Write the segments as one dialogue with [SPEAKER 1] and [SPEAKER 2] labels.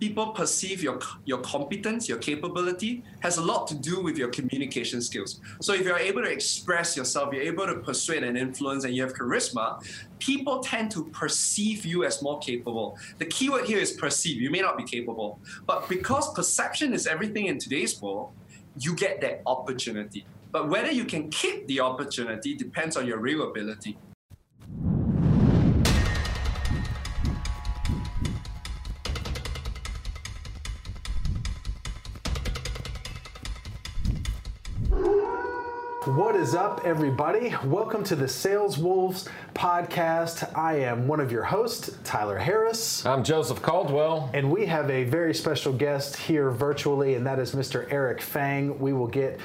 [SPEAKER 1] people perceive your your competence, your capability has a lot to do with your communication skills. So if you're able to express yourself, you're able to persuade and influence, and you have charisma, people tend to perceive you as more capable. The keyword here is perceive. You may not be capable, but because perception is everything in today's world, you get that opportunity. But whether you can keep the opportunity depends on your real ability.
[SPEAKER 2] Is up, everybody? Welcome to the Sales Wolves podcast. I am one of your hosts, Tyler Harris.
[SPEAKER 3] I'm Joseph Caldwell.
[SPEAKER 2] And we have a very special guest here virtually, and that is Mr. Eric Feng. We will get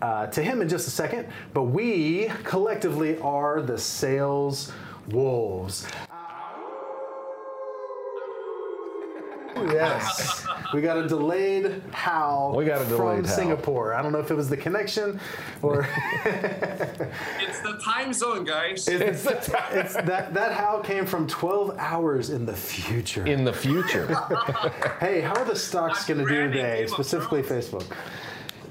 [SPEAKER 2] uh, to him in just a second, but we collectively are the Sales Wolves. Yes. We got a delayed howl
[SPEAKER 3] We got a delayed
[SPEAKER 2] from
[SPEAKER 3] howl.
[SPEAKER 2] Singapore. I don't know if it was the connection or
[SPEAKER 1] It's the time zone, guys.
[SPEAKER 2] it's, it's that that howl came from 12 hours in the future.
[SPEAKER 3] In the future.
[SPEAKER 2] hey, how are the stocks going to do today, specifically Facebook?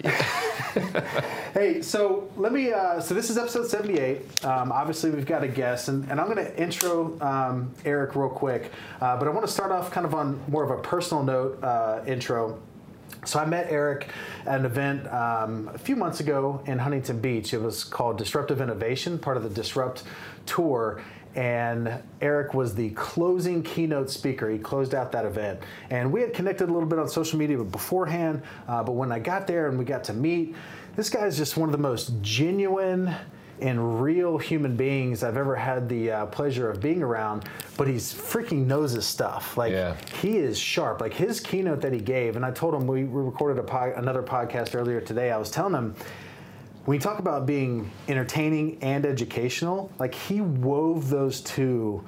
[SPEAKER 2] hey, so let me. Uh, so this is episode 78. Um, obviously, we've got a guest, and, and I'm going to intro um, Eric real quick. Uh, but I want to start off kind of on more of a personal note uh, intro. So I met Eric at an event um, a few months ago in Huntington Beach. It was called Disruptive Innovation, part of the Disrupt tour. And Eric was the closing keynote speaker. He closed out that event. And we had connected a little bit on social media beforehand. Uh, but when I got there and we got to meet, this guy is just one of the most genuine, and real human beings I've ever had the uh, pleasure of being around, but he's freaking knows his stuff. Like
[SPEAKER 3] Yeah.
[SPEAKER 2] he is sharp. Like his keynote that he gave, and I told him we, we recorded another podcast earlier today. I was telling him when you talk about being entertaining and educational, like he wove those two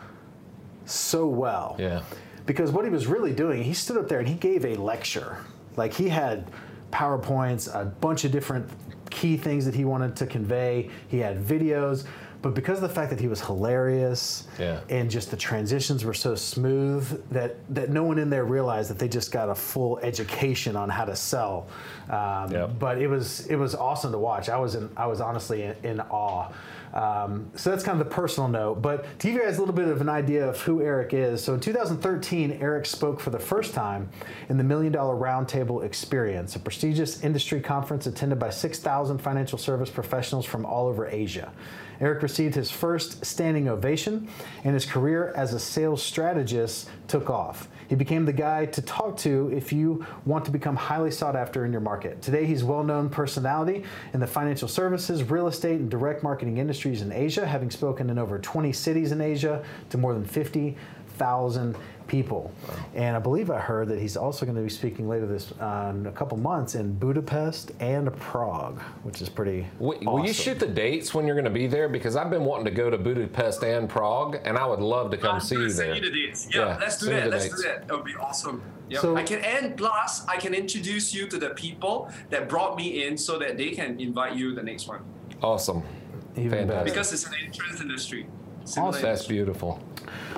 [SPEAKER 2] so well.
[SPEAKER 3] Yeah.
[SPEAKER 2] Because what he was really doing, he stood up there and he gave a lecture. Like he had PowerPoints, a bunch of different key things that he wanted to convey. He had videos. But because of the fact that he was hilarious
[SPEAKER 3] Yeah.
[SPEAKER 2] and just the transitions were so smooth that, that no one in there realized that they just got a full education on how to sell. Um,
[SPEAKER 3] Yep.
[SPEAKER 2] But it was it was awesome to watch. I was in, I was honestly in, in awe. Um, so that's kind of the personal note. But to give you guys a little bit of an idea of who Eric is, so in 2013, Eric spoke for the first time in the Million Dollar Roundtable Experience, a prestigious industry conference attended by 6,000 financial service professionals from all over Asia. Eric received his first standing ovation, and his career as a sales strategist took off. He became the guy to talk to if you want to become highly sought after in your market. Today, he's a well-known personality in the financial services, real estate, and direct marketing industries in Asia, having spoken in over 20 cities in Asia to more than 50,000 people. And I believe I heard that he's also going to be speaking later this uh, in a couple months in Budapest and Prague, which is pretty.
[SPEAKER 3] Will, will you shoot the dates when you're going to be there? Because I've been wanting to go to Budapest and Prague, and I would love to come
[SPEAKER 1] I'm
[SPEAKER 3] see
[SPEAKER 1] gonna
[SPEAKER 3] you
[SPEAKER 1] send
[SPEAKER 3] there.
[SPEAKER 1] you the dates. Yeah,
[SPEAKER 3] Yeah,
[SPEAKER 1] let's do
[SPEAKER 3] send me
[SPEAKER 1] that.
[SPEAKER 3] the
[SPEAKER 1] Let's
[SPEAKER 3] dates.
[SPEAKER 1] do that. That would be awesome. Yep.
[SPEAKER 2] So-
[SPEAKER 1] I can and plus I can introduce you to the people that brought me in so that they can invite you the next one.
[SPEAKER 3] Awesome.
[SPEAKER 2] Even better.
[SPEAKER 3] Fantastic.
[SPEAKER 1] Because it's an entrance industry. Similar
[SPEAKER 2] Awesome.
[SPEAKER 3] That's beautiful.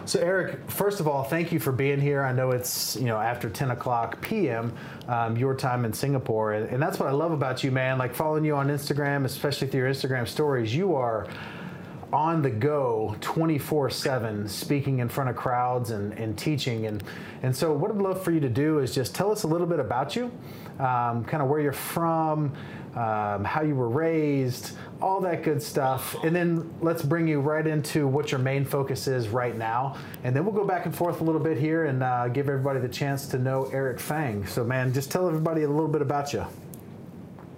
[SPEAKER 2] So Eric, first of all, thank you for being here. I know it's you know after 10 o'clock p.m. Um, your time in Singapore, and, and that's what I love about you, man. Like following you on Instagram, especially through your Instagram stories, you are on the go 24-7 speaking in front of crowds and, and teaching and and so what i'd love for you to do is just tell us a little bit about you um, kind of where you're from um, how you were raised all that good stuff and then let's bring you right into what your main focus is right now and then we'll go back and forth a little bit here and uh, give everybody the chance to know eric feng so man just tell everybody a little bit about you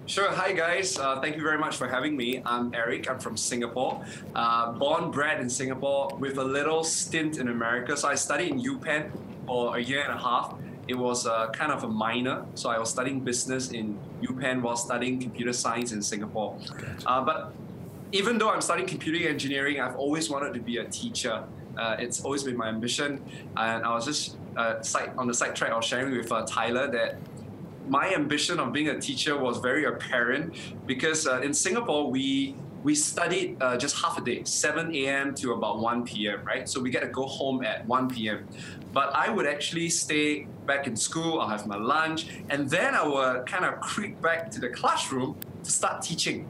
[SPEAKER 1] Sure. Hi, guys. Uh, thank you very much for having me. I'm Eric. I'm from Singapore. Uh, born, bred in Singapore with a little stint in America. So I studied in UPenn for a year and a half. It was uh, kind of a minor. So I was studying business in UPenn while studying computer science in Singapore. Uh, but even though I'm studying computer engineering, I've always wanted to be a teacher. Uh, it's always been my ambition. And I was just uh, side, on the side track, I was sharing with uh, Tyler that my ambition of being a teacher was very apparent because uh, in Singapore we we studied uh, just half a day, 7 a.m. to about 1 p.m. Right, so we get to go home at 1 p.m. But I would actually stay back in school, I'll have my lunch, and then I would kind of creep back to the classroom to start teaching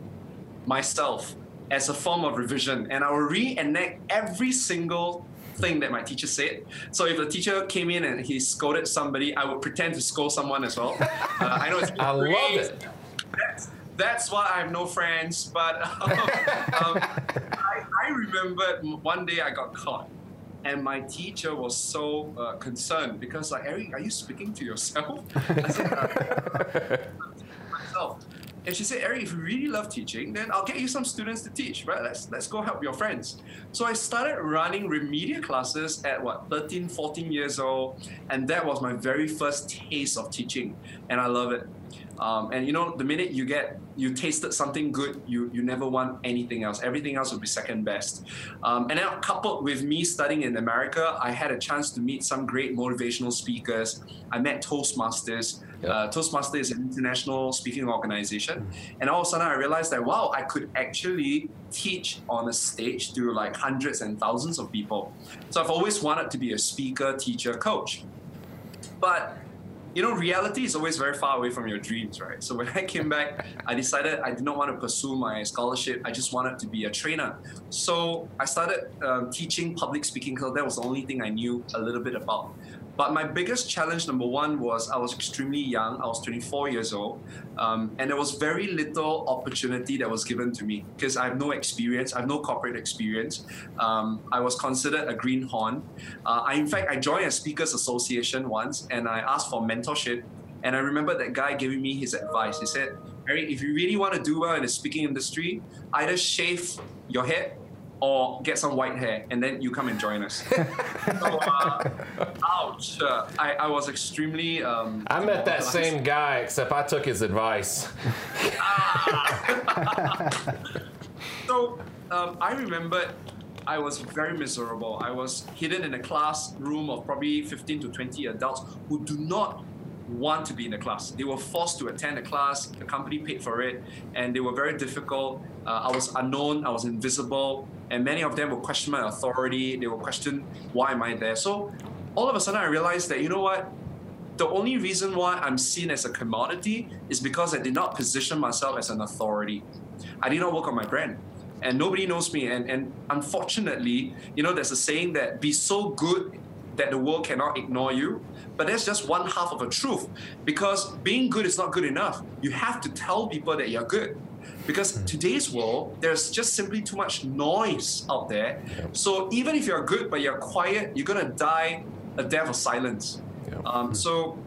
[SPEAKER 1] myself as a form of revision. And I will reenact every single thing that my teacher said. So if the teacher came in and he scolded somebody, I would pretend to scold someone as well. Uh, I know it's
[SPEAKER 3] I love it.
[SPEAKER 1] That's, that's why I have no friends. But um, um, I, I remembered one day I got caught. And my teacher was so uh, concerned because, like, Eric, are you speaking to yourself? I said, "Uh, myself. And she said, Eric, if you really love teaching, then I'll get you some students to teach, right? Let's let's go help your friends. So I started running remedial classes at what, 13, 14 years old. And that was my very first taste of teaching. And I love it. Um, and you know, the minute you get you tasted something good, you you never want anything else. Everything else will be second best. Um, and then coupled with me studying in America, I had a chance to meet some great motivational speakers. I met Toastmasters.
[SPEAKER 3] Yep.
[SPEAKER 1] Uh, Toastmaster is an international speaking organization, and all of a sudden I realized that wow, I could actually teach on a stage to like hundreds and thousands of people. So I've always wanted to be a speaker, teacher, coach. But you know, reality is always very far away from your dreams, right? So when I came back, I decided I did not want to pursue my scholarship. I just wanted to be a trainer. So I started um, teaching public speaking because that was the only thing I knew a little bit about. But my biggest challenge, number one, was I was extremely young. I was 24 years old, um, and there was very little opportunity that was given to me because I have no experience. I have no corporate experience. Um, I was considered a greenhorn. Uh, I, in fact, I joined a speakers association once, and I asked for mentorship. And I remember that guy giving me his advice. He said, "Eric, if you really want to do well in the speaking industry, either shave your head or get some white hair, and then you come and join us. so, uh, ouch! Uh, I, I was extremely. Um,
[SPEAKER 3] I met that same guy, except I took his advice.
[SPEAKER 1] So um, I remember I was very miserable. I was hidden in a classroom of probably 15 to 20 adults who do not want to be in the class. They were forced to attend the class. The company paid for it, and they were very difficult. Uh, I was unknown. I was invisible, and many of them would question my authority. They would question why am I there. So all of a sudden, I realized that you know what. The only reason why I'm seen as a commodity is because I did not position myself as an authority. I did not work on my brand and nobody knows me. And, and unfortunately, you know, there's a saying that be so good that the world cannot ignore you. But that's just one half of a truth because being good is not good enough. You have to tell people that you're good. Because today's world, there's just simply too much noise out there. So even if you're good but you're quiet, you're gonna die a death of silence.
[SPEAKER 3] Yeah.
[SPEAKER 1] Um, so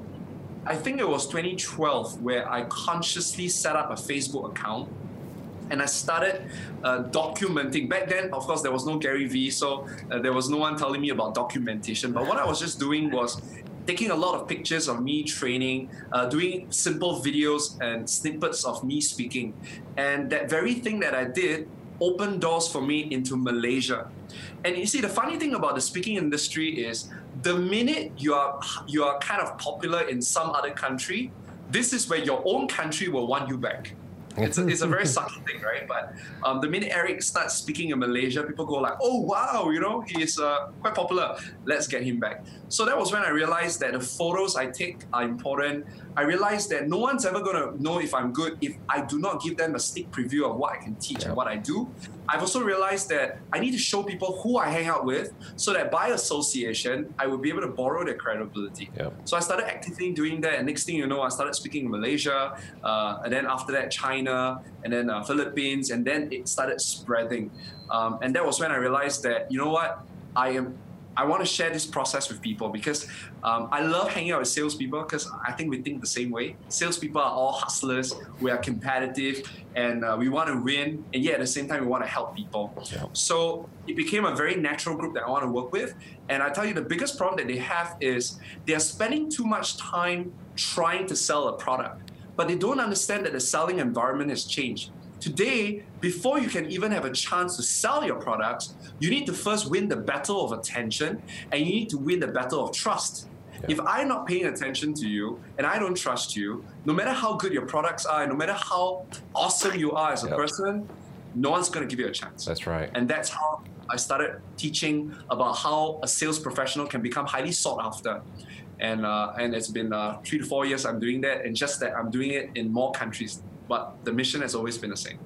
[SPEAKER 1] I think it was 2012 where I consciously set up a Facebook account and I started uh, documenting. Back then, of course, there was no Gary Vee, so uh, there was no one telling me about documentation. But what I was just doing was taking a lot of pictures of me training, uh, doing simple videos and snippets of me speaking. And that very thing that I did opened doors for me into Malaysia. And you see, the funny thing about the speaking industry is the minute you are you are kind of popular in some other country, this is where your own country will want you back. It's a, it's a very subtle thing, right? But um, the minute Eric starts speaking in Malaysia, people go like, "Oh wow, you know, he is uh, quite popular. Let's get him back." So that was when I realized that the photos I take are important. I realized that no one's ever gonna know if I'm good if I do not give them a sneak preview of what I can teach and what I do. I've also realized that I need to show people who I hang out with, so that by association, I will be able to borrow their credibility.
[SPEAKER 3] Yep.
[SPEAKER 1] So I started actively doing that, and next thing you know, I started speaking in Malaysia, uh, and then after that, China, and then uh, Philippines, and then it started spreading. Um, and that was when I realized that you know what, I am. I want to share this process with people because um, I love hanging out with salespeople because I think we think the same way. Salespeople are all hustlers. We are competitive, and uh, we want to win, and yet at the same time, we want to help people.
[SPEAKER 3] Yeah.
[SPEAKER 1] So it became a very natural group that I want to work with. And I tell you, the biggest problem that they have is they are spending too much time trying to sell a product, but they don't understand that the selling environment has changed. Today, before you can even have a chance to sell your products, you need to first win the battle of attention and you need to win the battle of trust. If I'm not paying attention to you and I don't trust you, no matter how good your products are, no matter how awesome you are as a
[SPEAKER 3] Yep.
[SPEAKER 1] person, no one's going to give you a chance
[SPEAKER 3] That's right.
[SPEAKER 1] and that's how I started teaching about how a sales professional can become highly sought after. And, uh, and it's been uh, three to four years I'm doing that, and just that I'm doing it in more countries. But the mission has always been the same.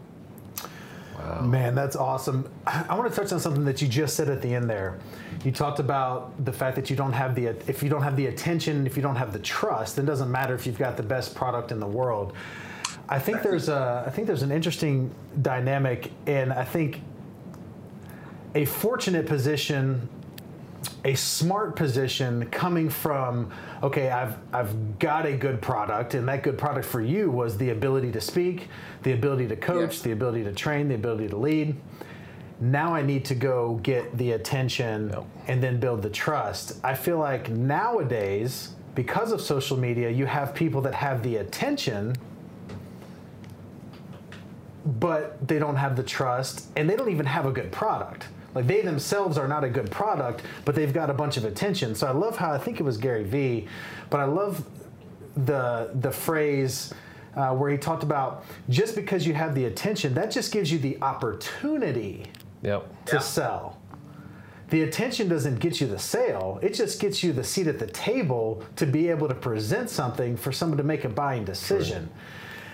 [SPEAKER 2] Wow. Man, that's awesome. I want to touch on something that you just said at the end there. You talked about the fact that you don't have the if you don't have the attention, if you don't have the trust, then it doesn't matter if you've got the best product in the world. I think there's a I think there's an interesting dynamic and I think a fortunate position a smart position coming from okay I've I've got a good product and that good product for you was the ability to speak, the ability to coach, the ability to train, the ability to lead now I need to go get the attention yep. and then build the trust. I feel like nowadays, because of social media, you have people that have the attention, but they don't have the trust and they don't even have a good product. Like they themselves are not a good product, but they've got a bunch of attention. So I love how I think it was Gary Vee, but I love the the phrase uh, where he talked about just because you have the attention, that just gives you the opportunity
[SPEAKER 3] yep.
[SPEAKER 2] to yeah. sell. The attention doesn't get you the sale, it just gets you the seat at the table to be able to present something for someone to make a buying decision.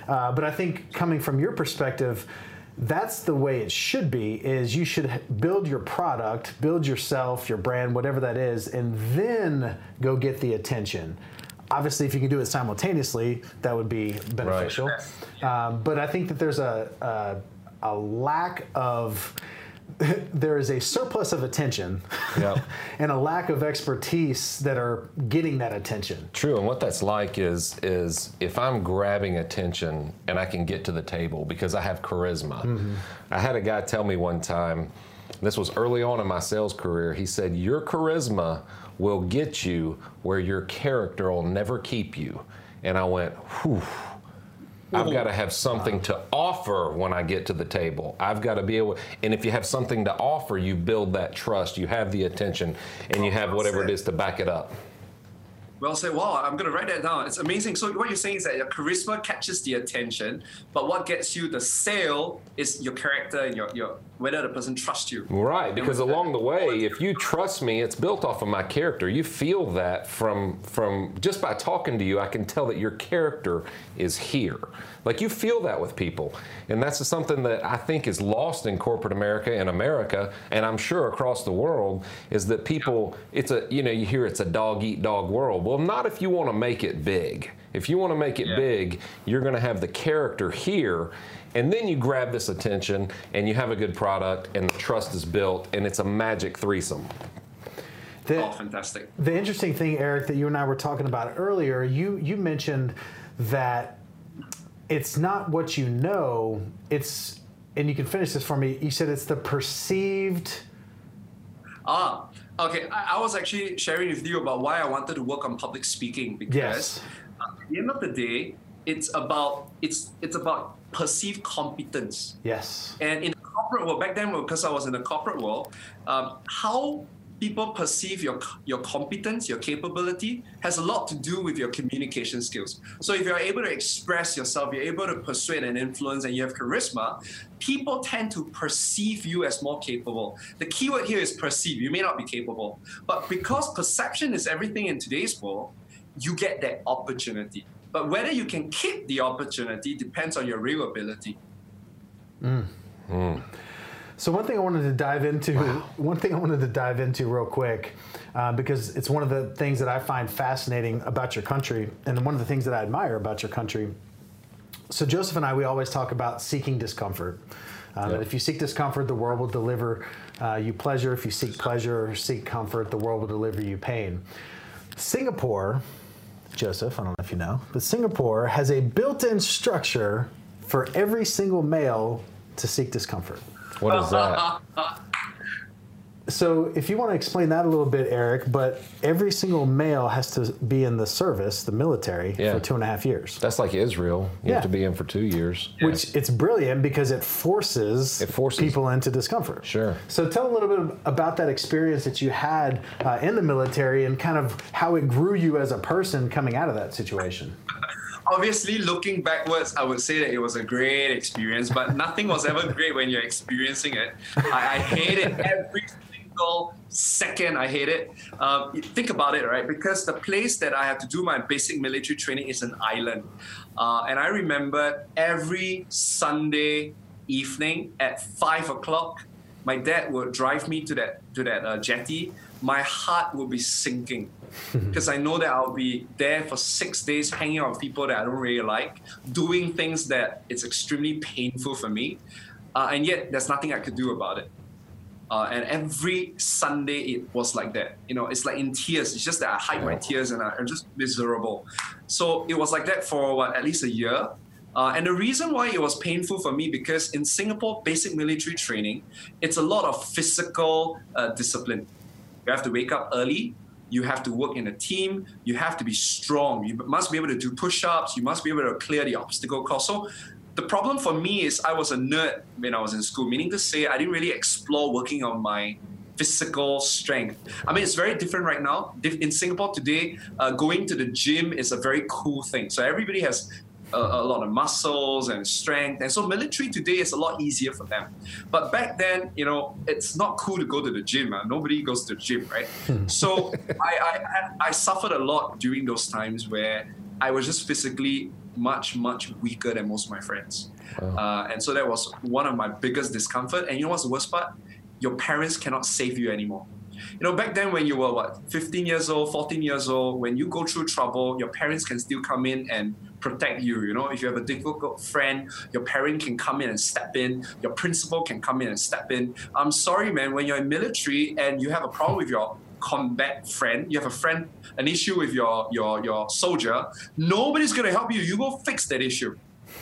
[SPEAKER 2] Uh, but I think coming from your perspective, that's the way it should be is you should build your product build yourself your brand whatever that is and then go get the attention obviously if you can do it simultaneously that would be beneficial right. um, but i think that there's a, a, a lack of there is a surplus of attention yep. and a lack of expertise that are getting that attention.
[SPEAKER 3] True, and what that's like is is if I'm grabbing attention and I can get to the table because I have charisma. Mm-hmm. I had a guy tell me one time, this was early on in my sales career, he said, Your charisma will get you where your character will never keep you. And I went, whew I've got to have something to offer when I get to the table. I've got to be able, and if you have something to offer, you build that trust, you have the attention, and you have whatever it is to back it up.
[SPEAKER 1] Well said. Wow, I'm going to write that down. It's amazing. So what you're saying is that your charisma catches the attention, but what gets you the sale is your character and your, your whether the person trusts you.
[SPEAKER 3] Right, because along the way, if you trust me, it's built off of my character. You feel that from from just by talking to you, I can tell that your character is here. Like you feel that with people. And that's something that I think is lost in corporate America and America, and I'm sure across the world, is that people, it's a, you know, you hear it's a dog eat dog world. Well, not if you want to make it big. If you want to make it yeah. big, you're going to have the character here. And then you grab this attention and you have a good product and the trust is built and it's a magic threesome.
[SPEAKER 1] The, oh, fantastic.
[SPEAKER 2] The interesting thing, Eric, that you and I were talking about earlier, you, you mentioned that it's not what you know, it's, and you can finish this for me. You said it's the perceived.
[SPEAKER 1] Ah, okay. I, I was actually sharing with you about why I wanted to work on public speaking because yes. at the end of the day, it's about it's it's about perceived competence.
[SPEAKER 2] Yes.
[SPEAKER 1] And in the corporate world, back then, because I was in the corporate world, um, how people perceive your your competence, your capability has a lot to do with your communication skills. So if you're able to express yourself, you're able to persuade and influence, and you have charisma, people tend to perceive you as more capable. The keyword here is perceive. You may not be capable, but because perception is everything in today's world, you get that opportunity. But whether you can keep the opportunity depends on your real ability.
[SPEAKER 2] Mm. Mm. So one thing I wanted to dive into, wow. one thing I wanted to dive into real quick, uh, because it's one of the things that I find fascinating about your country, and one of the things that I admire about your country. So Joseph and I, we always talk about seeking discomfort. Um, yep. If you seek discomfort, the world will deliver uh, you pleasure. If you seek pleasure or seek comfort, the world will deliver you pain. Singapore, Joseph, I don't know if you know, but Singapore has a built-in structure for every single male to seek discomfort.
[SPEAKER 3] What is that?
[SPEAKER 2] so if you want to explain that a little bit, Eric, but every single male has to be in the service, the military, yeah. for two and a half years.
[SPEAKER 3] That's like Israel. You yeah. have to be in for two years.
[SPEAKER 2] Which yeah. it's brilliant because it forces, it forces people into discomfort.
[SPEAKER 3] Sure.
[SPEAKER 2] So tell a little bit about that experience that you had uh, in the military and kind of how it grew you as a person coming out of that situation.
[SPEAKER 1] Obviously, looking backwards, I would say that it was a great experience, but nothing was ever great when you're experiencing it. I, I hate it every single second. I hate it. Um, think about it, right? Because the place that I have to do my basic military training is an island. Uh, and I remember every Sunday evening at five o'clock, my dad would drive me to that to that uh, jetty. My heart would be sinking because I know that I'll be there for six days hanging out with people that I don't really like, doing things that it's extremely painful for me, uh, and yet there's nothing I could do about it. Uh, and every Sunday it was like that. You know, it's like in tears. It's just that I hide my tears and I'm just miserable. So it was like that for what, at least a year. Uh, and the reason why it was painful for me because in Singapore, basic military training, it's a lot of physical uh, discipline. You have to wake up early. You have to work in a team. You have to be strong. You must be able to do push-ups. You must be able to clear the obstacle course. So the problem for me is I was a nerd when I was in school, meaning to say I didn't really explore working on my physical strength. I mean, it's very different right now. In Singapore today, uh, going to the gym is a very cool thing. So everybody has a, a, lot of muscles and strength. And so military today is a lot easier for them. But back then, you know, it's not cool to go to the gym. Uh. Nobody goes to the gym, right? so I, I, I suffered a lot during those times where I was just physically much, much weaker than most of my friends. Wow. Uh, and so that was one of my biggest discomfort. And you know what's the worst part? Your parents cannot save you anymore. You know, back then when you were what, 15 years old, 14 years old, when you go through trouble, your parents can still come in and protect you. You know, if you have a difficult friend, your parent can come in and step in. Your principal can come in and step in. I'm sorry, man. When you're in military and you have a problem with your combat friend, you have a friend, an issue with your your your soldier, nobody's gonna help you. You go fix that issue.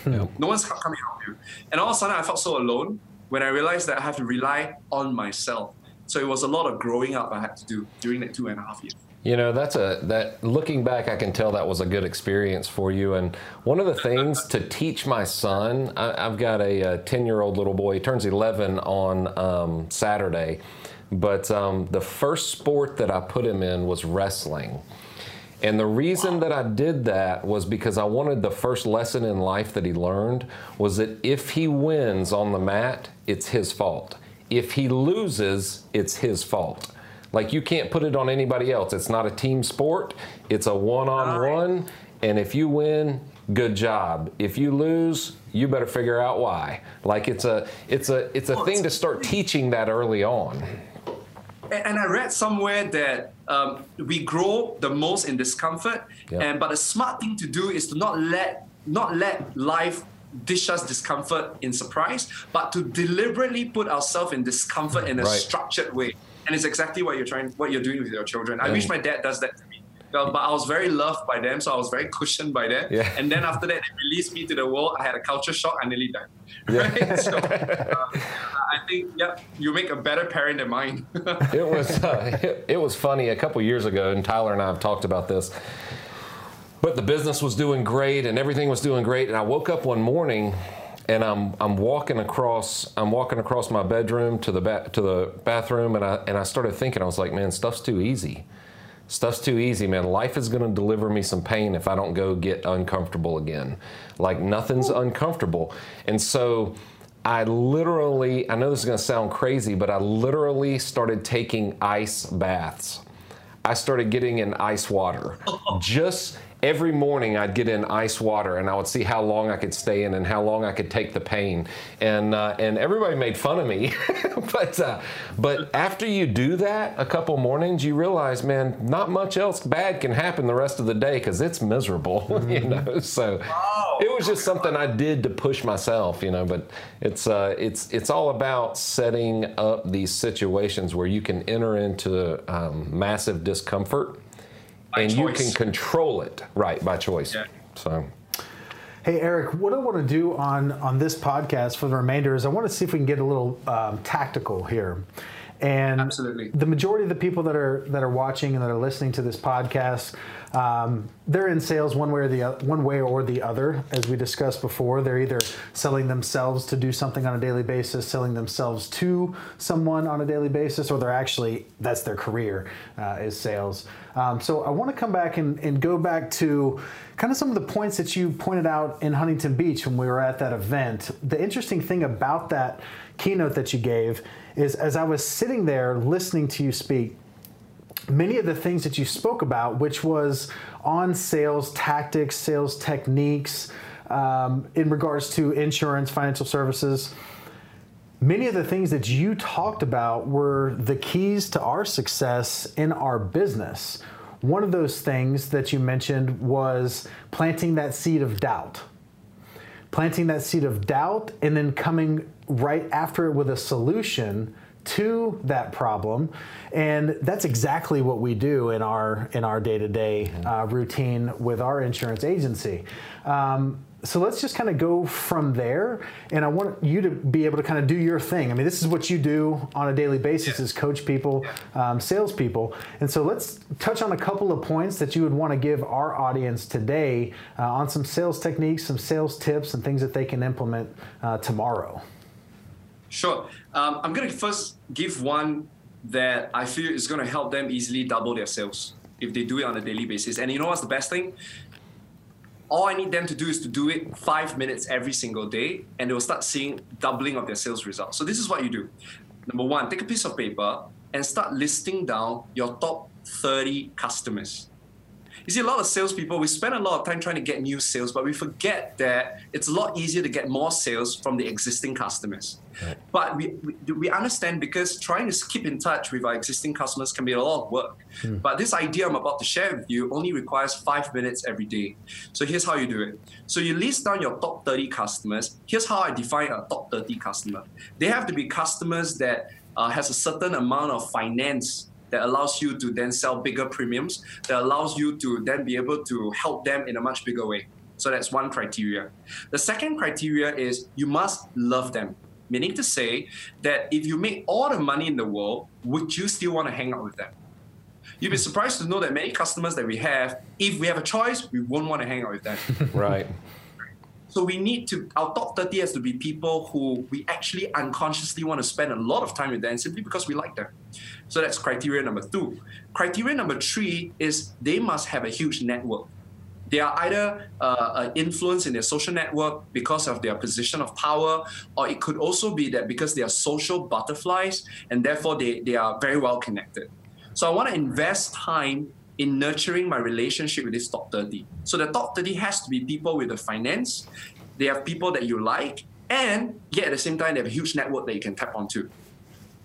[SPEAKER 1] No one's coming to help you. And all of a sudden, I felt so alone when I realized that I have to rely on myself. So it was a lot of growing up I had to do during that two and a half years.
[SPEAKER 3] You know, that's a that looking back, I can tell that was a good experience for you. And one of the things to teach my son, I, have got a ten year old little boy. He turns eleven on um, Saturday, but um, the first sport that I put him in was wrestling. And the reason that I did that was because I wanted the first lesson in life that he learned was that if he wins on the mat, it's his fault. If he loses, it's his fault. Like you can't put it on anybody else. It's not a team sport, it's a one on one. And if you win, good job. If you lose, you better figure out why. Like it's a it's a it's a thing to start teaching that early on
[SPEAKER 1] and I read somewhere that um, we grow the most in discomfort, yeah. and but a smart thing to do is to not let not let life dish us discomfort in surprise, but to deliberately put ourselves in discomfort in a right. structured way. And it's exactly what you're trying, what you're doing with your children. I wish my dad does that to me. Well, but I was very loved by them, so I was very cushioned by them. Yeah. And then after that, they released me to the world. I had a culture shock. I nearly died. Right? Yeah. so uh, I think, yeah, you make a better parent than mine.
[SPEAKER 3] it was uh, it, it, was funny a couple years ago, and Tyler and I have talked about this. But the business was doing great, and everything was doing great. And I woke up one morning and I'm I'm walking across I'm walking across my bedroom to the ba- to the bathroom and I and I started thinking I was like man stuff's too easy Stuff's too easy, man. Life is going to deliver me some pain if I don't go get uncomfortable again. Like nothing's uncomfortable. And so I literally, I know this is going to sound crazy, but I literally started taking ice baths. I started getting in ice water just every morning I'd get in ice water and I would see how long I could stay in and how long I could take the pain. And uh, and everybody made fun of me, but uh, but after you do that a couple mornings, you realize, man, not much else bad can happen the rest of the day because it's miserable, you mm-hmm. know. So it was just something I did to push myself, you know. But it's uh, it's it's all about setting up these situations where you can enter into um, massive discomfort and choice. you can control it right by choice. Yeah. So.
[SPEAKER 2] Hey Eric, what I want to do on on this podcast for the remainder is I want to see if we can get a little um, tactical here. And
[SPEAKER 1] Absolutely.
[SPEAKER 2] the majority of the people that are that are watching and that are listening to this podcast, um, they're in sales one way or the other, one way or the other, as we discussed before. They're either selling themselves to do something on a daily basis, selling themselves to someone on a daily basis, or they're actually that's their career uh, is sales. Um, so I want to come back and, and go back to kind of some of the points that you pointed out in Huntington Beach when we were at that event. The interesting thing about that keynote that you gave is as I was sitting there listening to you speak many of the things that you spoke about, which was on sales tactics, sales techniques, um, in regards to insurance, financial services. Many of the things that you talked about were the keys to our success in our business. One of those things that you mentioned was planting that seed of doubt. Planting that seed of doubt and then coming right after it with a solution to that problem. And that's exactly what we do in our in our day-to-day uh, routine with our insurance agency. Um, so let's just kind of go from there and i want you to be able to kind of do your thing i mean this is what you do on a daily basis yeah. is coach people um, salespeople and so let's touch on a couple of points that you would want to give our audience today uh, on some sales techniques some sales tips and things that they can implement uh, tomorrow
[SPEAKER 1] Sure. Um, I'm going to first give one that I feel is going to help them easily double their sales if they do it on a daily basis. And you know what's the best thing? All I need them to do is to do it five minutes every single day, and they'll start seeing doubling of their sales results. So this is what you do. Number one, take a piece of paper and start listing down your top 30 customers. You see, a lot of salespeople, we spend a lot of time trying to get new sales, but we forget that it's a lot easier to get more sales from the existing customers. Right. But we, we, we, understand because trying to keep in touch with our existing customers can be a lot of work. Hmm. But this idea I'm about to share with you only requires five minutes every day. So here's how you do it. So you list down your top 30 customers. Here's how I define a top 30 customer. They have to be customers that uh, has a certain amount of finance that allows you to then sell bigger premiums, that allows you to then be able to help them in a much bigger way. So that's one criteria. The second criteria is you must love them. Meaning to say that if you make all the money in the world, would you still want to hang out with them? You'd be surprised to know that many customers that we have, if we have a choice, we won't want to hang out with them.
[SPEAKER 3] right.
[SPEAKER 1] So we need to, our top 30 has to be people who we actually unconsciously want to spend a lot of time with them simply because we like them. So that's criteria number two. Criteria number three is they must have a huge network. They are either uh, influence in their social network because of their position of power, or it could also be that because they are social butterflies and therefore they, they are very well connected. So I want to invest time in nurturing my relationship with this top 30. So the top 30 has to be people with the finance, they have people that you like, and yet at the same time, they have a huge network that you can tap onto.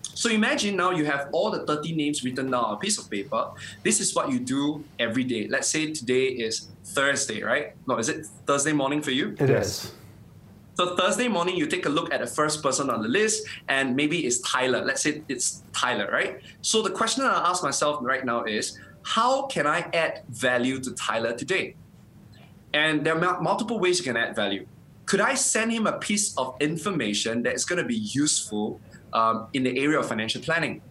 [SPEAKER 1] So imagine now you have all the 30 names written down on a piece of paper. This is what you do every day. Let's say today is Thursday, right? No, is it Thursday morning for you?
[SPEAKER 2] It is.
[SPEAKER 1] So Thursday morning, you take a look at the first person on the list, and maybe it's Tyler. Let's say it's Tyler, right? So the question that I ask myself right now is, how can I add value to Tyler today? And there are multiple ways you can add value. Could I send him a piece of information that is going to be useful um, in the area of financial planning?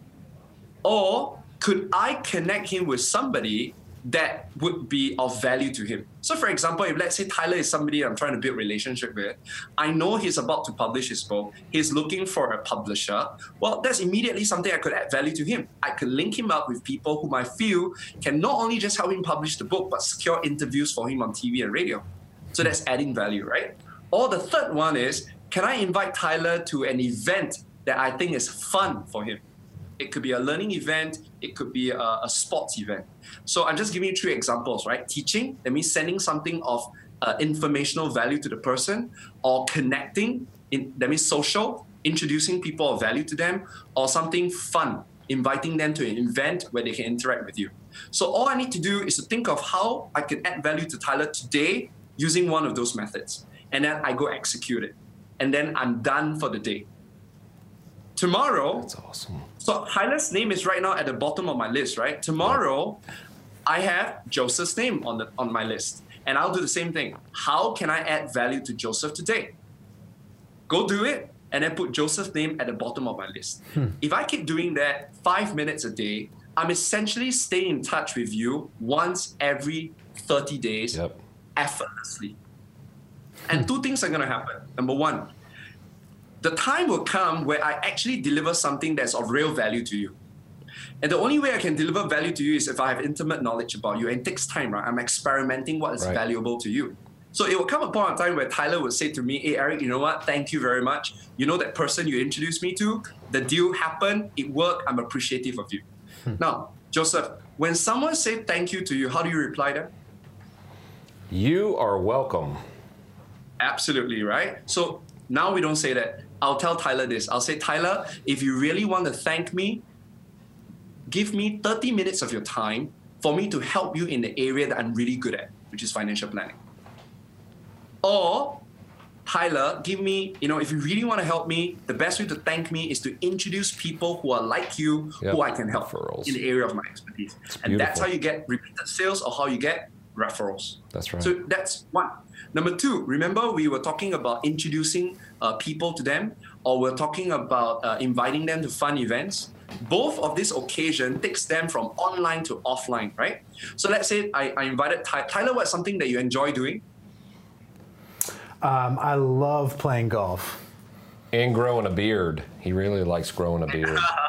[SPEAKER 1] Or could I connect him with somebody that would be of value to him. So, for example, if let's say Tyler is somebody I'm trying to build relationship with, I know he's about to publish his book. He's looking for a publisher. Well, that's immediately something I could add value to him. I could link him up with people whom I feel can not only just help him publish the book, but secure interviews for him on TV and radio. So that's adding value, right? Or the third one is, can I invite Tyler to an event that I think is fun for him? It could be a learning event. It could be a, a sports event. So I'm just giving you three examples, right? Teaching, that means sending something of uh, informational value to the person, or connecting, in, that means social, introducing people of value to them, or something fun, inviting them to an event where they can interact with you. So all I need to do is to think of how I can add value to Tyler today using one of those methods. And then I go execute it. And then I'm done for the day. Tomorrow,
[SPEAKER 3] that's awesome.
[SPEAKER 1] So Tyler's name is right now at the bottom of my list, right? Tomorrow, I have Joseph's name on the on my list, and I'll do the same thing. How can I add value to Joseph today? Go do it, and then put Joseph's name at the bottom of my list. Hmm. If I keep doing that five minutes a day, I'm essentially staying in touch with you once every 30 days
[SPEAKER 3] Yep.
[SPEAKER 1] effortlessly. And two things are going to happen. Number one, the time will come where I actually deliver something that's of real value to you. And the only way I can deliver value to you is if I have intimate knowledge about you. And it takes time, right? I'm experimenting what is
[SPEAKER 3] Right.
[SPEAKER 1] valuable to you. So it will come upon a time where Tyler would say to me, Hey, Eric, you know what? Thank you very much. You know that person you introduced me to? The deal happened, it worked, I'm appreciative of you. Hmm. Now, Joseph, when someone say thank you to you, how do you reply them?
[SPEAKER 3] You are welcome.
[SPEAKER 1] Absolutely, right? So now we don't say that. I'll tell Tyler this. I'll say, Tyler, if you really want to thank me, give me 30 minutes of your time for me to help you in the area that I'm really good at, which is financial planning. Or, Tyler, give me, you know, if you really want to help me, the best way to thank me is to introduce people who are like you,
[SPEAKER 3] Yep.
[SPEAKER 1] who I can help
[SPEAKER 3] Referrals.
[SPEAKER 1] in the area of my expertise. and that's how you get repeated sales or how you get referrals.
[SPEAKER 3] That's right.
[SPEAKER 1] So that's one. Number two, remember we were talking about introducing uh, people to them, or we're talking about uh, inviting them to fun events. Both of this occasion takes them from online to offline, right? So let's say I, I invited Ty- Tyler. What's something that you enjoy doing?
[SPEAKER 2] Um, I love playing golf.
[SPEAKER 3] And growing a beard. He really likes growing a beard.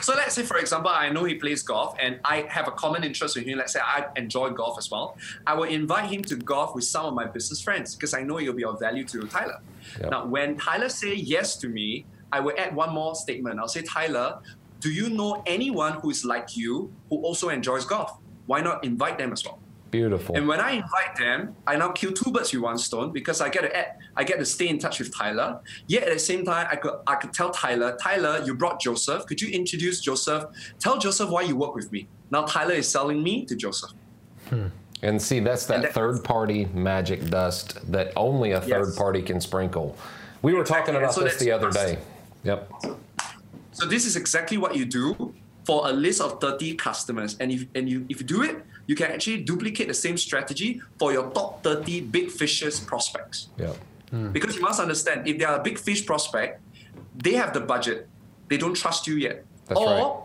[SPEAKER 1] So let's say, for example, I know he plays golf, and I have a common interest with him. Let's say I enjoy golf as well. I will invite him to golf with some of my business friends because I know it will be of value to Tyler.
[SPEAKER 3] Yep.
[SPEAKER 1] Now, when Tyler say yes to me, I will add one more statement. I'll say, Tyler, do you know anyone who is like you who also enjoys golf? Why not invite them as well?
[SPEAKER 3] Beautiful.
[SPEAKER 1] And when I invite them, I now kill two birds with one stone because I get to add, I get to stay in touch with Tyler. Yet at the same time, I could I could tell Tyler, Tyler, you brought Joseph. Could you introduce Joseph? Tell Joseph why you work with me. Now Tyler is selling me to Joseph. Hmm.
[SPEAKER 3] And see, that's that
[SPEAKER 1] that-
[SPEAKER 3] third party magic dust that only a third
[SPEAKER 1] Yes.
[SPEAKER 3] party can sprinkle. We were talking about
[SPEAKER 1] So
[SPEAKER 3] this the other day. Yep.
[SPEAKER 1] So this is exactly what you do for a list of 30 customers. And if and you if you do it, you can actually duplicate the same strategy for your top 30 big fishes prospects.
[SPEAKER 3] Yep. Hmm.
[SPEAKER 1] Because you must understand, if they are a big fish prospect, they have the budget. They don't trust you yet.
[SPEAKER 3] That's
[SPEAKER 1] or
[SPEAKER 3] right.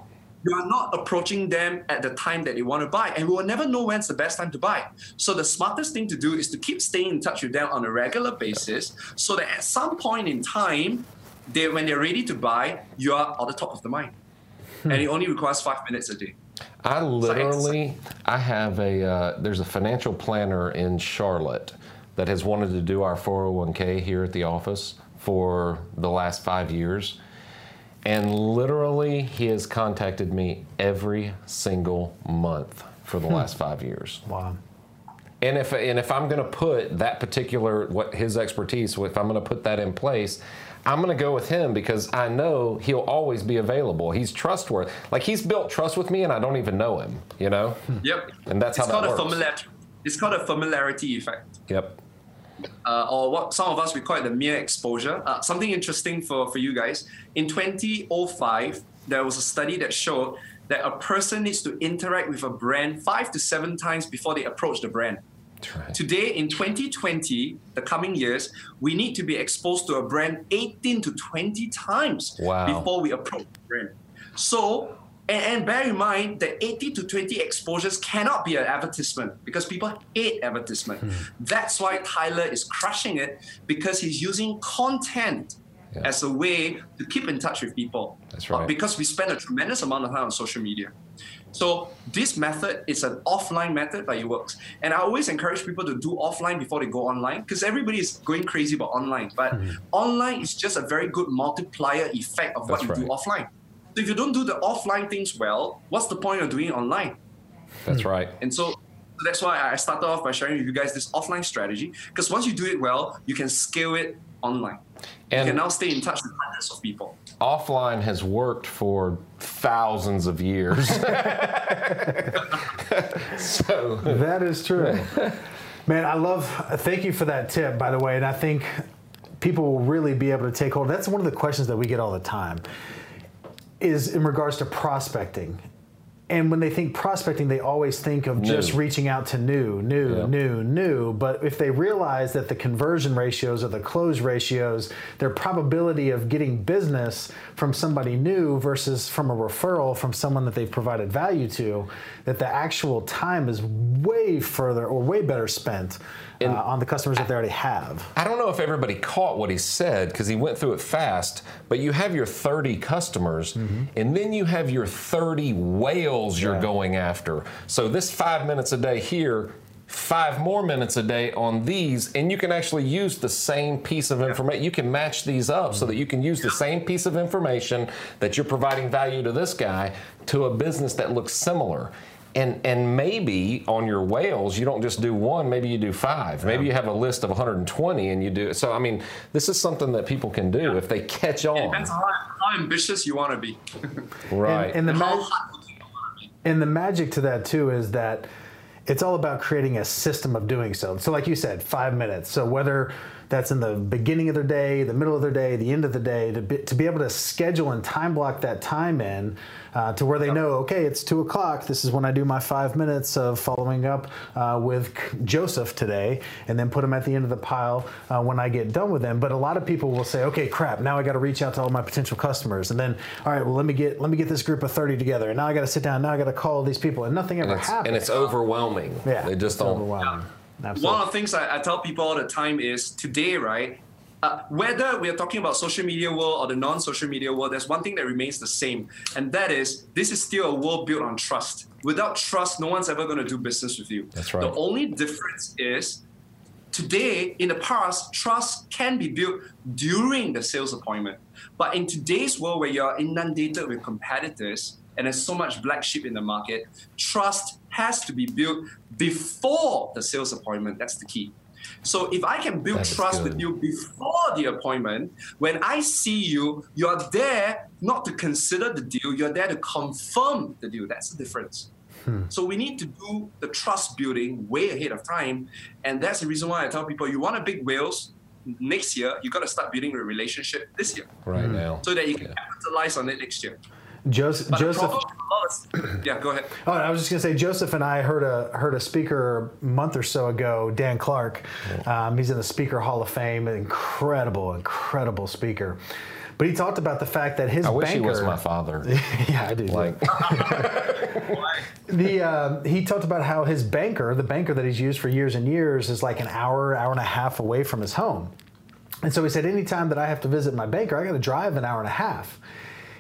[SPEAKER 1] you are not approaching them at the time that they want to buy. And we will never know when's the best time to buy. So the smartest thing to do is to keep staying in touch with them on a regular basis so that at some point in time, they when they're ready to buy, you are at the top of the mind. Hmm. And it only requires five minutes a day.
[SPEAKER 3] I literally, I have a, uh, there's a financial planner in Charlotte that has wanted to do our 401k here at the office for the last five years. And literally, he has contacted me every single month for the last five years.
[SPEAKER 2] Wow.
[SPEAKER 3] And if and if I'm going to put that particular what his expertise, if I'm going to put that in place, I'm going to go with him because I know he'll always be available. He's trustworthy. Like he's built trust with me, and I don't even know him. You know.
[SPEAKER 1] Yep.
[SPEAKER 3] And that's
[SPEAKER 1] it's
[SPEAKER 3] how
[SPEAKER 1] called
[SPEAKER 3] that works.
[SPEAKER 1] familiarity. It's called a familiarity effect.
[SPEAKER 3] Yep.
[SPEAKER 1] uh, or what some of us we call it the mere exposure. Uh, something interesting for, for you guys. In 2005, there was a study that showed that a person needs to interact with a brand five to seven times before they approach the brand.
[SPEAKER 3] Right.
[SPEAKER 1] Today, in 2020, the coming years, we need to be exposed to a brand 18 to 20 times
[SPEAKER 3] Wow.
[SPEAKER 1] before we approach the brand. So, and, and bear in mind that 80 to 20 exposures cannot be an advertisement because people hate advertisement. Hmm. That's why Tyler is crushing it because he's using content
[SPEAKER 3] Yeah.
[SPEAKER 1] as a way to keep in touch with people.
[SPEAKER 3] That's right.
[SPEAKER 1] because we spend a tremendous amount of time on social media. So this method is an offline method, but it works. And I always encourage people to do offline before they go online because everybody is going crazy about online. But
[SPEAKER 3] Mm-hmm.
[SPEAKER 1] online is just a very good multiplier effect of what
[SPEAKER 3] That's
[SPEAKER 1] you do offline. So if you don't do the offline things well, what's the point of doing it online?
[SPEAKER 3] That's right.
[SPEAKER 1] And so so that's why I started off by sharing with you guys this offline strategy because once you do it well, you can scale it online. you
[SPEAKER 3] And-
[SPEAKER 1] can now stay in touch with hundreds of people.
[SPEAKER 3] Offline has worked for thousands of years. so
[SPEAKER 2] That is true. Man, I love, thank you for that tip, by the way. And I think people will really be able to take hold. That's one of the questions that we get all the time is in regards to prospecting. And when they think prospecting, they always think of just reaching out to new, new,
[SPEAKER 3] Yeah.
[SPEAKER 2] new, new. But if they realize that the conversion ratios or the close ratios, their probability of getting business from somebody new versus from a referral from someone that they've provided value to, that the actual time is way further or way better spent uh, on the customers that they already have.
[SPEAKER 3] I don't know if everybody caught what he said because he went through it fast, but you have your 30 customers and then you have your 30 whales you're
[SPEAKER 2] Yeah.
[SPEAKER 3] going after. So this five minutes a day here, five more minutes a day on these, and you can actually use the same piece of information. You can match these up so that you can use the same piece of information that you're providing value to this guy to a business that looks similar. And, and maybe on your whales, you don't just do one, maybe you do five. Maybe you have a list of 120 and you do. It. So, I mean, this is something that people can do if they catch on.
[SPEAKER 1] it Depends on how, how ambitious you want to be.
[SPEAKER 3] Right.
[SPEAKER 2] And, and the
[SPEAKER 1] how you want to be.
[SPEAKER 2] and the magic to that too is that it's all about creating a system of doing so. So, like you said, five minutes. So whether that's in the beginning of their day, the middle of their day, the end of the day, to be, to be able to schedule and time block that time in uh, to where they know, okay, it's two o'clock. This is when I do my five minutes of following up uh, with Joseph today, and then put them at the end of the pile uh, when I get done with them. But a lot of people will say, okay, crap, now I got to reach out to all my potential customers, and then, all right, well, let me get let me get this group of thirty together, and now I got to sit down, now I got to call these people, and nothing ever
[SPEAKER 3] and,
[SPEAKER 2] happens.
[SPEAKER 3] and it's overwhelming.
[SPEAKER 2] yeah,
[SPEAKER 3] They just don't.
[SPEAKER 2] overwhelming.
[SPEAKER 1] One of the things I, I tell people all the time is today, right? Uh, whether we are talking about social media world or the non-social media world, there's one thing that remains the same, and that is this is still a world built on trust. Without trust, no one's ever going to do business with you.
[SPEAKER 3] That's right.
[SPEAKER 1] The only difference is today, in the past, trust can be built during the sales appointment. But in today's world where you're inundated with competitors and there's so much black sheep in the market, trust has to be built before the sales appointment. That's the key. So if I can build
[SPEAKER 3] That is
[SPEAKER 1] trust with you before the appointment, when I see you, you're there not to consider the deal, you're there to confirm the deal. That's the difference. So we need to do the trust building way ahead of time. And that's the reason why I tell people you want a big whales next year, you got to start building a relationship this year
[SPEAKER 3] Right now.
[SPEAKER 1] Hmm. so that you can capitalize on it next year.
[SPEAKER 2] Joseph,
[SPEAKER 1] But
[SPEAKER 2] Joseph.
[SPEAKER 1] problem with a lot of- yeah, go ahead.
[SPEAKER 2] Oh, I was just gonna say, Joseph and I heard a heard a speaker a month or so ago, Dan Clark. Um, he's in the Speaker Hall of Fame, an incredible, incredible speaker. But he talked about the fact that his
[SPEAKER 3] I wish he was my father.
[SPEAKER 2] yeah, I do.
[SPEAKER 3] Like,
[SPEAKER 2] the uh, he talked about how his banker, the banker that he's used for years and years, is like an hour, hour and a half away from his home. And so he said, anytime that I have to visit my banker, I got to drive an hour and a half.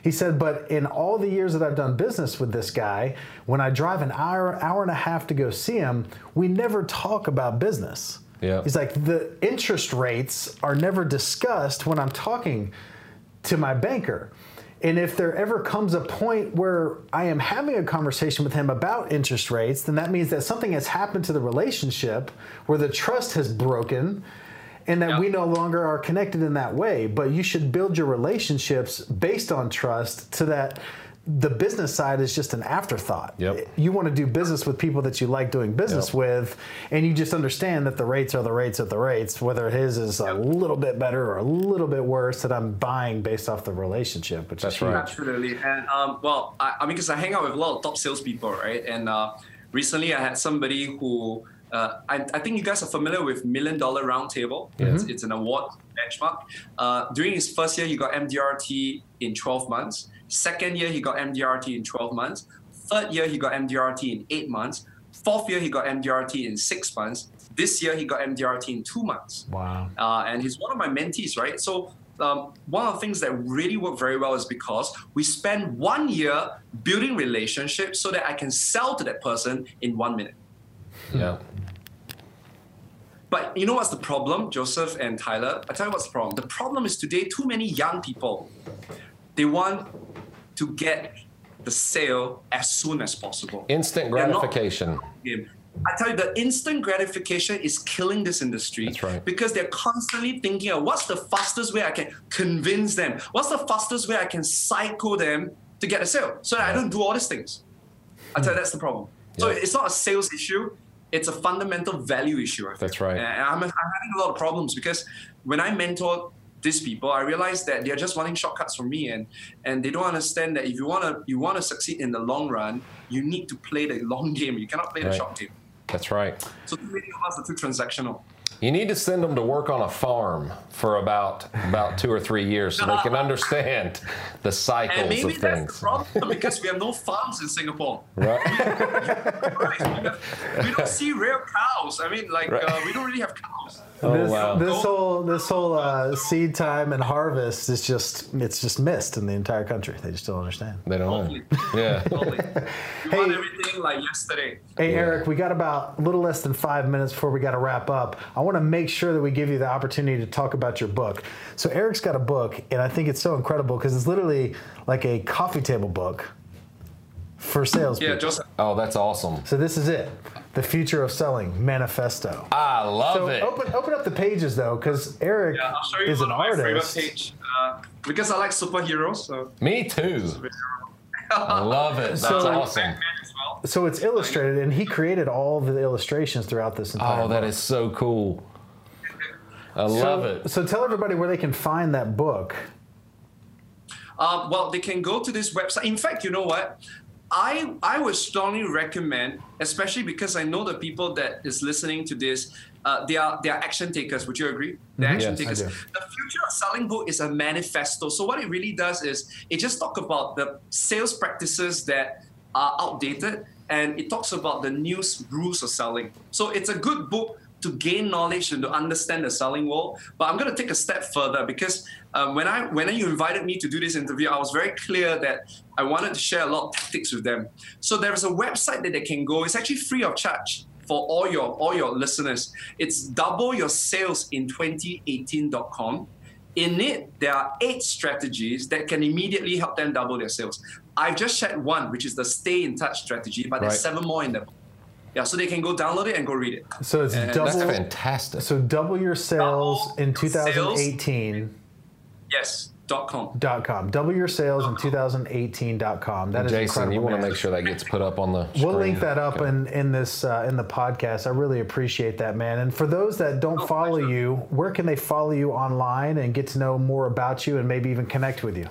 [SPEAKER 2] He said, but in all the years that I've done business with this guy, when I drive an hour, hour and a half to go see him, we never talk about business.
[SPEAKER 3] Yeah.
[SPEAKER 2] He's like, the interest rates are never discussed when I'm talking to my banker. And if there ever comes a point where I am having a conversation with him about interest rates, then that means that something has happened to the relationship where the trust has broken and that
[SPEAKER 1] Yeah.
[SPEAKER 2] we no longer are connected in that way. But you should build your relationships based on trust so that the business side is just an afterthought.
[SPEAKER 3] Yep.
[SPEAKER 2] You want to do business with people that you like doing business
[SPEAKER 3] Yep.
[SPEAKER 2] with, and you just understand that the rates are the rates of the rates, whether his is a little bit better or a little bit worse, that I'm buying based off the relationship, which
[SPEAKER 3] That's
[SPEAKER 2] is huge.
[SPEAKER 3] right.
[SPEAKER 1] Absolutely. And um, well, I, I mean, because I hang out with a lot of top salespeople, right? And uh, recently I had somebody who, uh, I, I think you guys are familiar with Million Dollar Roundtable. It's, it's an award benchmark. Uh, during his first year, he got MDRT in 12 months. Second year, he got MDRT in 12 months. Third year, he got MDRT in eight months. Fourth year, he got MDRT in six months. This year, he got MDRT in two months
[SPEAKER 2] Wow.
[SPEAKER 1] uh, and he's one of my mentees, right? So um, one of the things that really worked very well is because we spend one year building relationships so that I can sell to that person in one minute.
[SPEAKER 3] Yeah.
[SPEAKER 1] But you know what's the problem, Joseph and Tyler? I tell you what's the problem. The problem is today, too many young people, they want to get the sale as soon as possible.
[SPEAKER 3] Instant gratification.
[SPEAKER 1] I tell you, the instant gratification is killing this industry.
[SPEAKER 3] That's right.
[SPEAKER 1] Because they're constantly thinking of what's the fastest way I can convince them? What's the fastest way I can psycho them to get a sale so that I don't do all these things? I tell you, that's the problem. So it's not a sales issue, it's a fundamental value issue.
[SPEAKER 3] That's right.
[SPEAKER 1] And I'm, I'm having a lot of problems because when I mentor these people, I realized that they're just wanting shortcuts from me, and and they don't understand that if you wanna you wanna succeed in the long run, you need to play the long game. You cannot play the short game.
[SPEAKER 3] That's right.
[SPEAKER 1] So too many of us are too transactional.
[SPEAKER 3] You need to send them to work on a farm for about about two or three years so they can understand the cycles
[SPEAKER 1] maybe
[SPEAKER 3] of
[SPEAKER 1] that's the
[SPEAKER 3] things.
[SPEAKER 1] problem because we have no farms in Singapore.
[SPEAKER 3] Right?
[SPEAKER 1] Right. we don't see real cows. I mean, like
[SPEAKER 3] Right.
[SPEAKER 1] uh, we don't really have cows.
[SPEAKER 3] Oh,
[SPEAKER 2] this,
[SPEAKER 3] wow.
[SPEAKER 2] this whole this whole uh, seed time and harvest is just it's just missed in the entire country. They just don't understand.
[SPEAKER 3] They don't know.
[SPEAKER 1] Totally.
[SPEAKER 3] Yeah.
[SPEAKER 1] Totally.
[SPEAKER 2] Hey.
[SPEAKER 1] everything like yesterday.
[SPEAKER 2] Hey
[SPEAKER 3] Yeah.
[SPEAKER 2] Eric, we got about a little less than five minutes before we got to wrap up. I want to make sure that we give you the opportunity to talk about your book. So Eric's got a book, and I think it's so incredible because it's literally like a coffee table book for sales.
[SPEAKER 1] Yeah, Joseph.
[SPEAKER 3] Oh, that's awesome.
[SPEAKER 2] So this is it, the future of selling manifesto.
[SPEAKER 3] I love
[SPEAKER 2] So
[SPEAKER 3] it.
[SPEAKER 2] open open up the pages though, because Eric
[SPEAKER 1] Yeah, I'll show you
[SPEAKER 2] is
[SPEAKER 1] one
[SPEAKER 2] an
[SPEAKER 1] of my favorite
[SPEAKER 2] artist.
[SPEAKER 1] page. Uh, because I like superheroes, so
[SPEAKER 3] Me too. I love it. That's
[SPEAKER 2] So-
[SPEAKER 3] awesome.
[SPEAKER 1] Well.
[SPEAKER 2] So it's illustrated, and he created all the illustrations throughout this entire.
[SPEAKER 3] Oh, that
[SPEAKER 2] book.
[SPEAKER 3] is so cool. I
[SPEAKER 2] so,
[SPEAKER 3] love it.
[SPEAKER 2] So tell everybody where they can find that book.
[SPEAKER 1] Um, well, they can go to this website. In fact, you know what? I I would strongly recommend, especially because I know the people that is listening to this, uh, they are they are action takers. Would you agree? They're action
[SPEAKER 3] Yes,
[SPEAKER 1] takers. The future of selling book is a manifesto. So what it really does is it just talk about the sales practices that are outdated, and it talks about the new rules of selling. So it's a good book to gain knowledge and to understand the selling world. But I'm going to take a step further because um, when I when you invited me to do this interview, I was very clear that I wanted to share a lot of tactics with them. So there is a website that they can go. It's actually free of charge for all your all your listeners. It's double your sales in 2018.com. In it, there are eight strategies that can immediately help them double their sales. I've just shared one, which is the stay in touch strategy, but there's seven more in there. Yeah, so they can go download it and go read it.
[SPEAKER 2] So it's
[SPEAKER 1] And
[SPEAKER 3] That's
[SPEAKER 2] double.
[SPEAKER 3] fantastic.
[SPEAKER 2] So double your sales
[SPEAKER 1] Double
[SPEAKER 2] in
[SPEAKER 1] your sales.
[SPEAKER 2] 2018.
[SPEAKER 1] Yes, dot com.
[SPEAKER 2] Dot com. Double your sales in 2018.com. That is
[SPEAKER 3] Jason,
[SPEAKER 2] incredible.
[SPEAKER 3] you want to make sure that gets put up on the
[SPEAKER 2] We'll link that up
[SPEAKER 3] Okay.
[SPEAKER 2] in in this uh, in the podcast. I really appreciate that, man. And for those that don't
[SPEAKER 1] Oh,
[SPEAKER 2] follow you, where can they follow you online and get to know more about you and maybe even connect with you?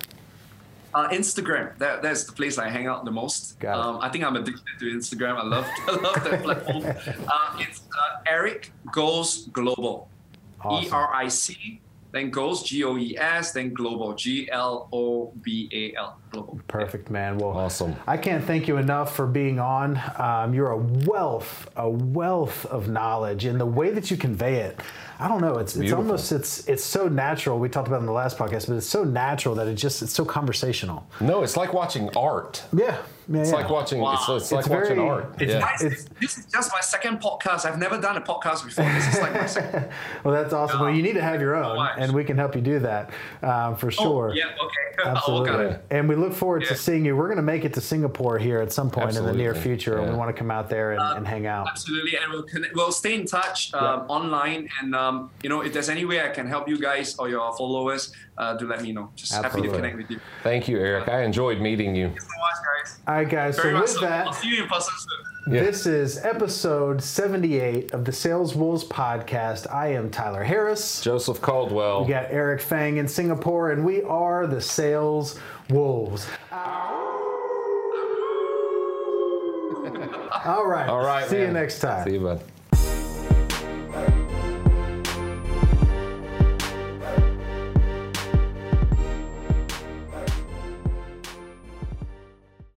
[SPEAKER 1] Uh, Instagram. That, that's the place I hang out the most. Um, I think I'm addicted to Instagram. I love I love that platform. Uh, it's uh, Eric Goes Global.
[SPEAKER 2] Awesome.
[SPEAKER 1] E R I C, then Goes G O E S, then Global G L O B A L. Global.
[SPEAKER 2] Perfect, man. Well,
[SPEAKER 3] Awesome.
[SPEAKER 2] I can't thank you enough for being on. Um, you're a wealth, a wealth of knowledge, and the way that you convey it. I don't know. It's it's almost it's it's so natural. We talked about it in the last podcast, but it's so natural that it just it's so conversational.
[SPEAKER 3] No, it's like watching art.
[SPEAKER 2] Yeah, yeah.
[SPEAKER 3] It's
[SPEAKER 2] yeah.
[SPEAKER 3] like watching. It's,
[SPEAKER 1] Wow.
[SPEAKER 3] it's like
[SPEAKER 2] It's
[SPEAKER 3] watching
[SPEAKER 2] very-
[SPEAKER 3] art.
[SPEAKER 1] It's
[SPEAKER 3] yeah.
[SPEAKER 1] nice.
[SPEAKER 2] It's-
[SPEAKER 1] this is just my second podcast. I've never done a podcast before. This is like my second.
[SPEAKER 2] Well, that's awesome. Well, you need to have your own,
[SPEAKER 1] Why?
[SPEAKER 2] and we can help you do that um, for sure.
[SPEAKER 1] Oh, yeah. Okay. I'll work
[SPEAKER 2] Absolutely.
[SPEAKER 1] on it.
[SPEAKER 2] And we look forward to seeing you. We're going to make it to Singapore here at some point in the near
[SPEAKER 3] Absolutely.
[SPEAKER 2] future, and we want to come out there and, and hang out.
[SPEAKER 1] Absolutely, and we'll connect, we'll stay in touch um, online, and um, you know if there's any way I can help you guys or your followers, uh, do let me know. Just happy to connect with you.
[SPEAKER 3] Thank you, Eric. I enjoyed meeting you.
[SPEAKER 1] Thanks so much, guys.
[SPEAKER 2] All right, guys.
[SPEAKER 1] Very
[SPEAKER 2] so with
[SPEAKER 1] so.
[SPEAKER 2] that,
[SPEAKER 1] I'll see you in person soon.
[SPEAKER 3] Yeah.
[SPEAKER 2] This is episode 78 of the Sales Wolves podcast. I am Tyler Harris.
[SPEAKER 3] Joseph Caldwell.
[SPEAKER 2] We got Eric Feng in Singapore, and we are the Sales Wolves. All right.
[SPEAKER 3] All right.
[SPEAKER 2] See you next time.
[SPEAKER 3] See you, bud.